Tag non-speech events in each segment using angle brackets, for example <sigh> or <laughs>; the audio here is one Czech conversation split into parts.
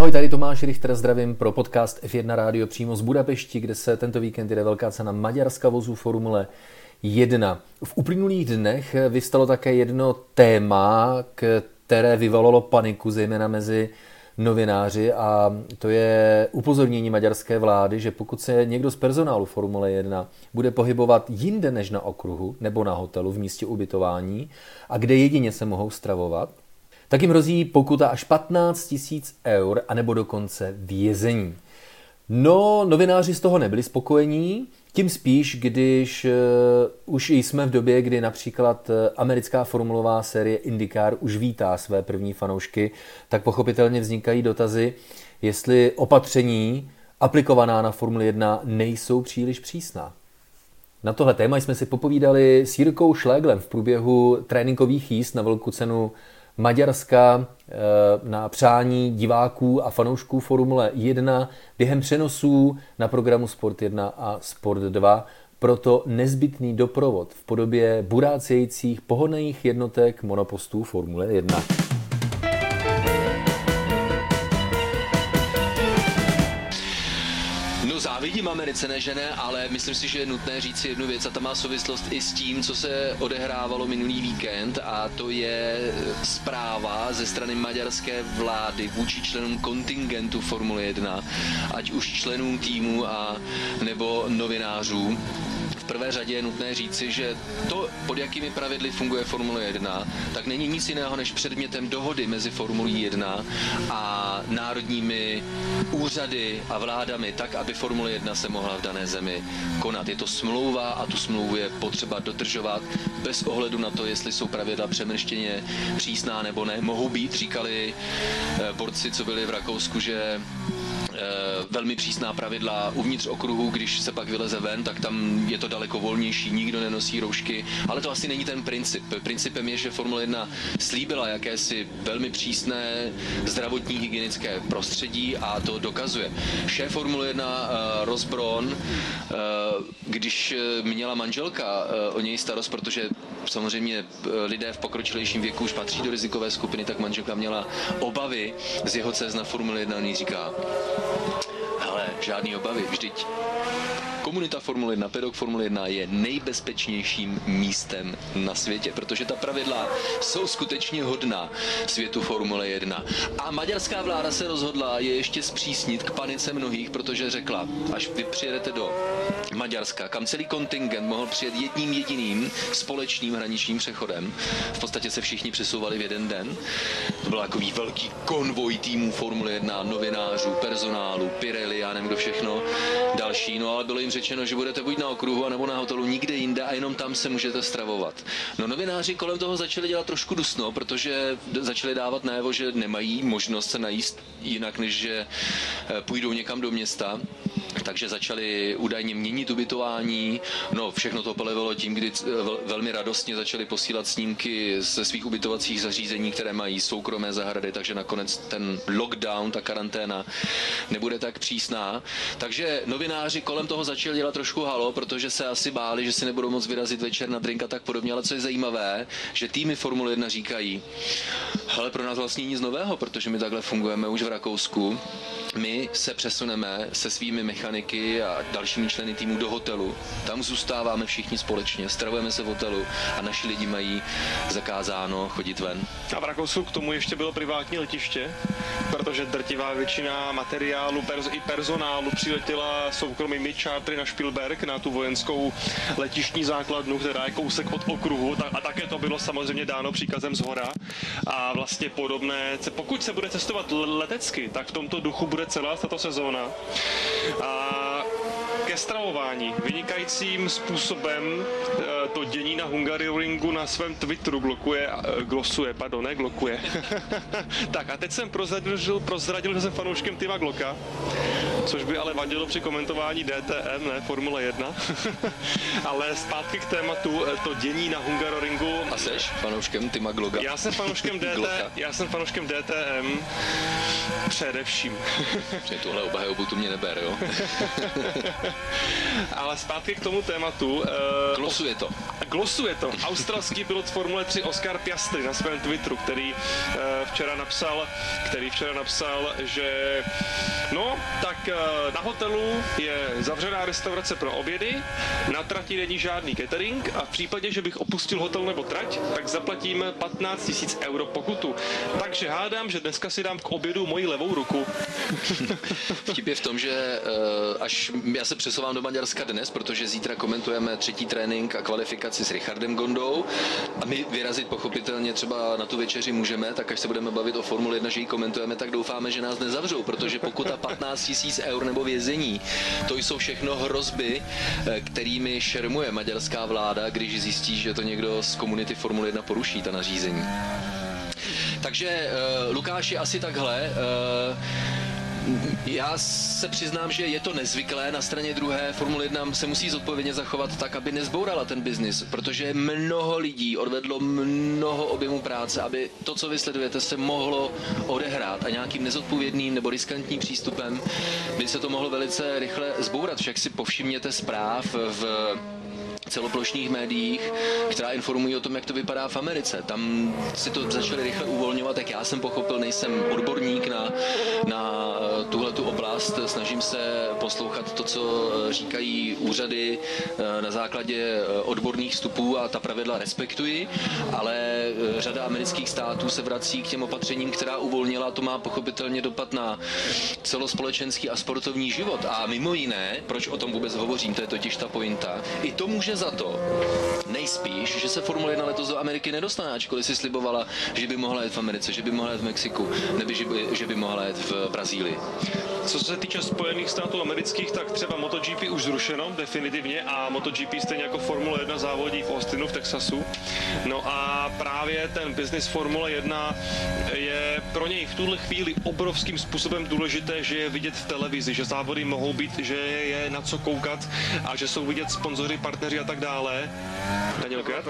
Ahoj, tady Tomáš Richter, zdravím pro podcast F1 Rádio přímo z Budapešti, kde se tento víkend jde velká cena Maďarska vozů Formule 1. V uplynulých dnech vystalo také jedno téma, které vyvolalo paniku, zejména mezi novináři a to je upozornění maďarské vlády, že pokud se někdo z personálu Formule 1 bude pohybovat jinde než na okruhu nebo na hotelu v místě ubytování a kde jedině se mohou stravovat, tak jim hrozí pokuta až 15 tisíc eur anebo dokonce vězení. No, novináři z toho nebyli spokojení, tím spíš, když uh, už jsme v době, kdy například uh, americká formulová série IndyCar už vítá své první fanoušky, tak pochopitelně vznikají dotazy, jestli opatření aplikovaná na Formuli 1 nejsou příliš přísná. Na tohle téma jsme si popovídali s Jirkou Šléglem v průběhu tréninkových jízd na velkou cenu Maďarska eh, na přání diváků a fanoušků Formule 1 během přenosů na programu Sport 1 a Sport 2 proto nezbytný doprovod v podobě burácejících pohodných jednotek monopostů Formule 1. Závidím Americe, ne, že ne, ale myslím si, že je nutné říct si jednu věc a ta má souvislost i s tím, co se odehrávalo minulý víkend a to je zpráva ze strany maďarské vlády vůči členům kontingentu Formule 1, ať už členům týmu a nebo novinářů prvé řadě je nutné říci, že to, pod jakými pravidly funguje Formule 1, tak není nic jiného než předmětem dohody mezi Formulí 1 a národními úřady a vládami, tak, aby Formule 1 se mohla v dané zemi konat. Je to smlouva a tu smlouvu je potřeba dodržovat bez ohledu na to, jestli jsou pravidla přemrštěně přísná nebo ne. Mohou být, říkali eh, borci, co byli v Rakousku, že Eh, velmi přísná pravidla uvnitř okruhu, když se pak vyleze ven, tak tam je to daleko volnější, nikdo nenosí roušky, ale to asi není ten princip. Principem je, že Formule 1 slíbila jakési velmi přísné zdravotní hygienické prostředí a to dokazuje. Šéf Formule 1 uh, eh, Ross Brown, uh, když měla manželka o něj starost, protože samozřejmě lidé v pokročilejším věku už patří do rizikové skupiny, tak manželka měla obavy z jeho cest na Formule 1 a říká, ale žádný obavy, vždyť Komunita Formule 1, pedok Formule 1 je nejbezpečnějším místem na světě, protože ta pravidla jsou skutečně hodná světu Formule 1. A maďarská vláda se rozhodla je ještě zpřísnit k panice mnohých, protože řekla, až vy přijedete do Maďarska, kam celý kontingent mohl přijet jedním jediným společným hraničním přechodem. V podstatě se všichni přesouvali v jeden den. To byl takový velký konvoj týmů Formule 1, novinářů, personálu, Pirelli, já nevím kdo všechno, další. No ale bylo jim řečeno, že budete buď na okruhu, nebo na hotelu nikde jinde a jenom tam se můžete stravovat. No novináři kolem toho začali dělat trošku dusno, protože začali dávat najevo, že nemají možnost se najíst jinak, než že eh, půjdou někam do města takže začali údajně měnit ubytování. No, všechno to polevilo tím, kdy eh, velmi radostně začali posílat snímky ze svých ubytovacích zařízení, které mají soukromé zahrady, takže nakonec ten lockdown, ta karanténa nebude tak přísná. Takže novináři kolem toho začali dělat trošku halo, protože se asi báli, že si nebudou moc vyrazit večer na drink a tak podobně, ale co je zajímavé, že týmy Formule 1 říkají, ale pro nás vlastně nic nového, protože my takhle fungujeme už v Rakousku. My se přesuneme se svými mechaniky a dalšími členy týmu do hotelu. Tam zůstáváme všichni společně, stravujeme se v hotelu a naši lidi mají zakázáno chodit ven. A v Rakousku k tomu ještě bylo privátní letiště, protože drtivá většina materiálu i personálu přiletěla soukromými čártry na Spielberg, na tu vojenskou letištní základnu, která je kousek od okruhu a také to bylo samozřejmě dáno příkazem z hora. A vlastně podobné, pokud se bude cestovat letecky, tak v tomto duchu bude celá tato sezóna. A ke stravování. Vynikajícím způsobem eh, to dění na Hungaroringu na svém Twitteru glokuje, eh, glosuje, pardon, ne glokuje. <laughs> tak a teď jsem prozradil, prozradil, že jsem fanouškem Tima Gloka, což by ale vadilo při komentování DTM, ne Formule 1. <laughs> ale zpátky k tématu, eh, to dění na Hungaroringu. A seš fanouškem Tima Gloga? Já jsem fanouškem <laughs> DT, já jsem fanouškem DTM Především. Že tuhle obhajobu tu mě neber, jo? Ale zpátky k tomu tématu. Uh, glosuje to. Glosuje to. Australský pilot Formule 3 Oscar Piastri na svém Twitteru, který uh, včera napsal, který včera napsal, že no, tak uh, na hotelu je zavřená restaurace pro obědy, na trati není žádný catering a v případě, že bych opustil hotel nebo trať, tak zaplatím 15 000 euro pokutu. Takže hádám, že dneska si dám k obědu moji levou ruku. Vtip je v tom, že až já se přesouvám do Maďarska dnes, protože zítra komentujeme třetí trénink a kvalifikaci s Richardem Gondou a my vyrazit pochopitelně třeba na tu večeři můžeme, tak až se budeme bavit o Formule 1, že ji komentujeme, tak doufáme, že nás nezavřou, protože pokuta 15 000 eur nebo vězení, to jsou všechno hrozby, eh, kterými šermuje maďarská vláda, když zjistí, že to někdo z komunity Formule 1 poruší ta nařízení. Takže uh, Lukáši asi takhle. Uh, já se přiznám, že je to nezvyklé. Na straně druhé Formule 1 se musí zodpovědně zachovat tak, aby nezbourala ten biznis, protože mnoho lidí odvedlo mnoho objemu práce, aby to, co vysledujete, se mohlo odehrát a nějakým nezodpovědným nebo riskantním přístupem by se to mohlo velice rychle zbourat. Však si povšimněte zpráv v celoplošných médiích, která informují o tom, jak to vypadá v Americe. Tam si to začali rychle uvolňovat, jak já jsem pochopil, nejsem odborník na snažím se poslouchat to, co eh, říkají úřady eh, na základě odborných vstupů a ta pravidla respektuji, ale řada amerických států se vrací k těm opatřením, která uvolnila, to má pochopitelně dopad na celospolečenský a sportovní život. A mimo jiné, proč o tom vůbec hovořím, to je totiž ta pointa, i to může za to nejspíš, že se Formule 1 letos do Ameriky nedostane, ačkoliv si slibovala, že by mohla jet v Americe, že by mohla jet v Mexiku, nebo že by, že by mohla jet v Brazílii. Co se týče Spojených států amerických, tak třeba MotoGP už zrušeno definitivně a MotoGP stejně jako Formule 1 závodí v Austinu v Texasu. No a právě ten business Formule 1 je pro něj v tuhle chvíli obrovským způsobem důležité, že je vidět v televizi, že závody mohou být, že je na co koukat a že jsou vidět sponzoři, partneři a tak dále. Daniel Krat?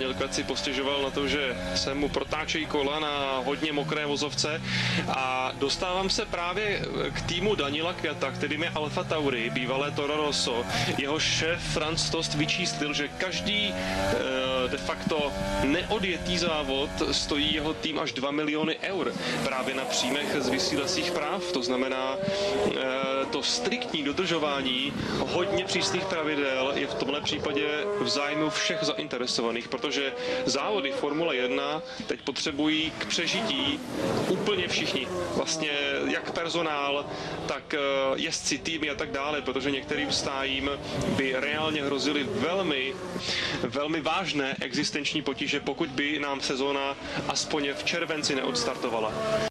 Daniel Krat si postěžoval na to, že se mu protáčejí kola na hodně mokré vozovce a dostávám se právě k týmu Daniela Květa, kterým je Alfa Tauri, bývalé Toro Rosso. Jeho šéf Franz Tost vyčíslil, že každý eh, de facto neodjetý závod stojí jeho tým až 2 miliony eur právě na příjmech z vysílacích práv. To znamená, eh, to striktní dodržování hodně přísných pravidel je v tomhle případě v zájmu všech zainteresovaných, protože závody Formule 1 teď potřebují k přežití úplně všichni. Vlastně jak personál, tak eh, jezdci, týmy a tak dále, protože některým stájím by reálně hrozily velmi, velmi vážné existenční potíže, pokud by nám sezóna aspoň v červenci neodstartovala.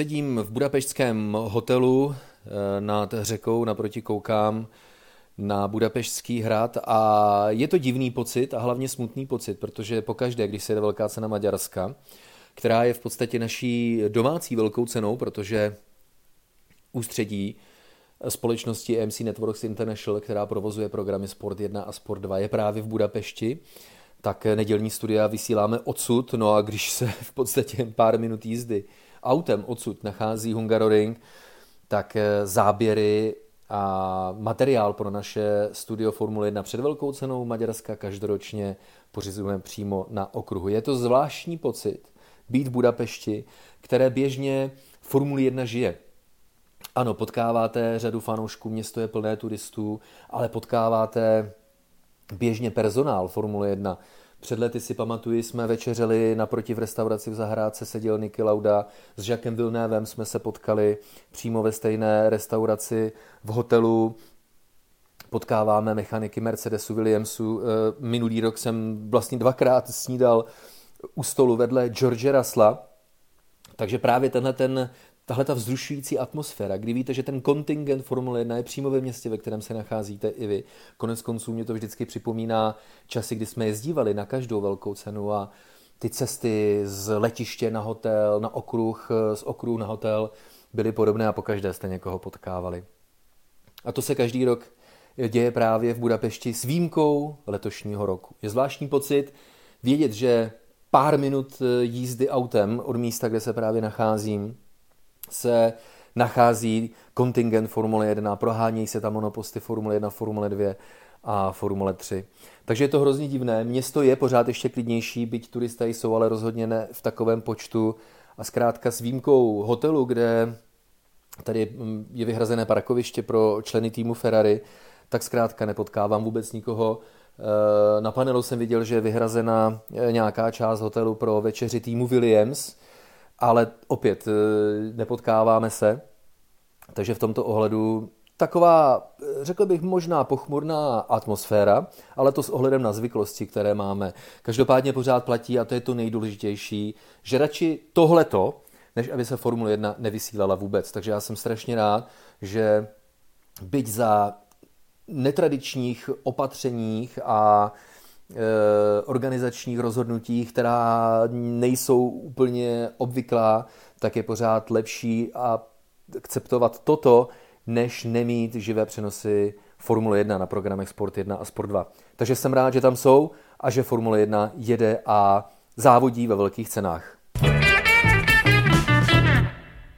Sedím v budapeštském hotelu eh, nad řekou, naproti koukám na Budapešský hrad a je to divný pocit a hlavně smutný pocit, protože pokaždé, když se jde velká cena Maďarska, která je v podstatě naší domácí velkou cenou, protože ústředí společnosti MC Networks International, která provozuje programy Sport 1 a Sport 2, je právě v Budapešti, tak nedělní studia vysíláme odsud, no a když se <laughs> v podstatě pár minut jízdy autem odsud nachází Hungaroring, tak eh, záběry a materiál pro naše studio Formule 1 před velkou cenou Maďarska každoročně pořizujeme přímo na okruhu. Je to zvláštní pocit být v Budapešti, které běžně Formule 1 žije. Ano, potkáváte řadu fanoušků, město je plné turistů, ale potkáváte běžně personál Formule 1, před lety si pamatuju, jsme večeřeli naproti v restauraci v zahrádce, seděl Niky Lauda, s Jackem Vilnévem jsme se potkali přímo ve stejné restauraci v hotelu, potkáváme mechaniky Mercedesu, Williamsu. Eh, minulý rok jsem vlastně dvakrát snídal u stolu vedle George Rasla, takže právě tenhle ten tahle ta vzrušující atmosféra, kdy víte, že ten kontingent Formule 1 je přímo ve městě, ve kterém se nacházíte i vy. Konec konců mě to vždycky připomíná časy, kdy jsme jezdívali na každou velkou cenu a ty cesty z letiště na hotel, na okruh, z okruhu na hotel byly podobné a pokaždé jste někoho potkávali. A to se každý rok děje právě v Budapešti s výjimkou letošního roku. Je zvláštní pocit vědět, že pár minut jízdy autem od místa, kde se právě nacházím, se nachází kontingent Formule 1, prohánějí se tam monoposty Formule 1, Formule 2 a Formule 3. Takže je to hrozně divné. Město je pořád ještě klidnější, byť turisté jsou, ale rozhodně ne v takovém počtu. A zkrátka s výjimkou hotelu, kde tady mm, je vyhrazené parkoviště pro členy týmu Ferrari, tak zkrátka nepotkávám vůbec nikoho. Eh, na panelu jsem viděl, že je vyhrazena eh, nějaká část hotelu pro večeři týmu Williams, ale opět eh, nepotkáváme se. Takže v tomto ohledu taková, řekl bych, možná pochmurná atmosféra, ale to s ohledem na zvyklosti, které máme. Každopádně pořád platí, a to je to nejdůležitější, že radši tohleto, než aby se Formule 1 nevysílala vůbec. Takže já jsem strašně rád, že byť za netradičních opatřeních a organizačních rozhodnutích, která nejsou úplně obvyklá, tak je pořád lepší a akceptovat toto, než nemít živé přenosy Formule 1 na programech Sport 1 a Sport 2. Takže jsem rád, že tam jsou a že Formule 1 jede a závodí ve velkých cenách.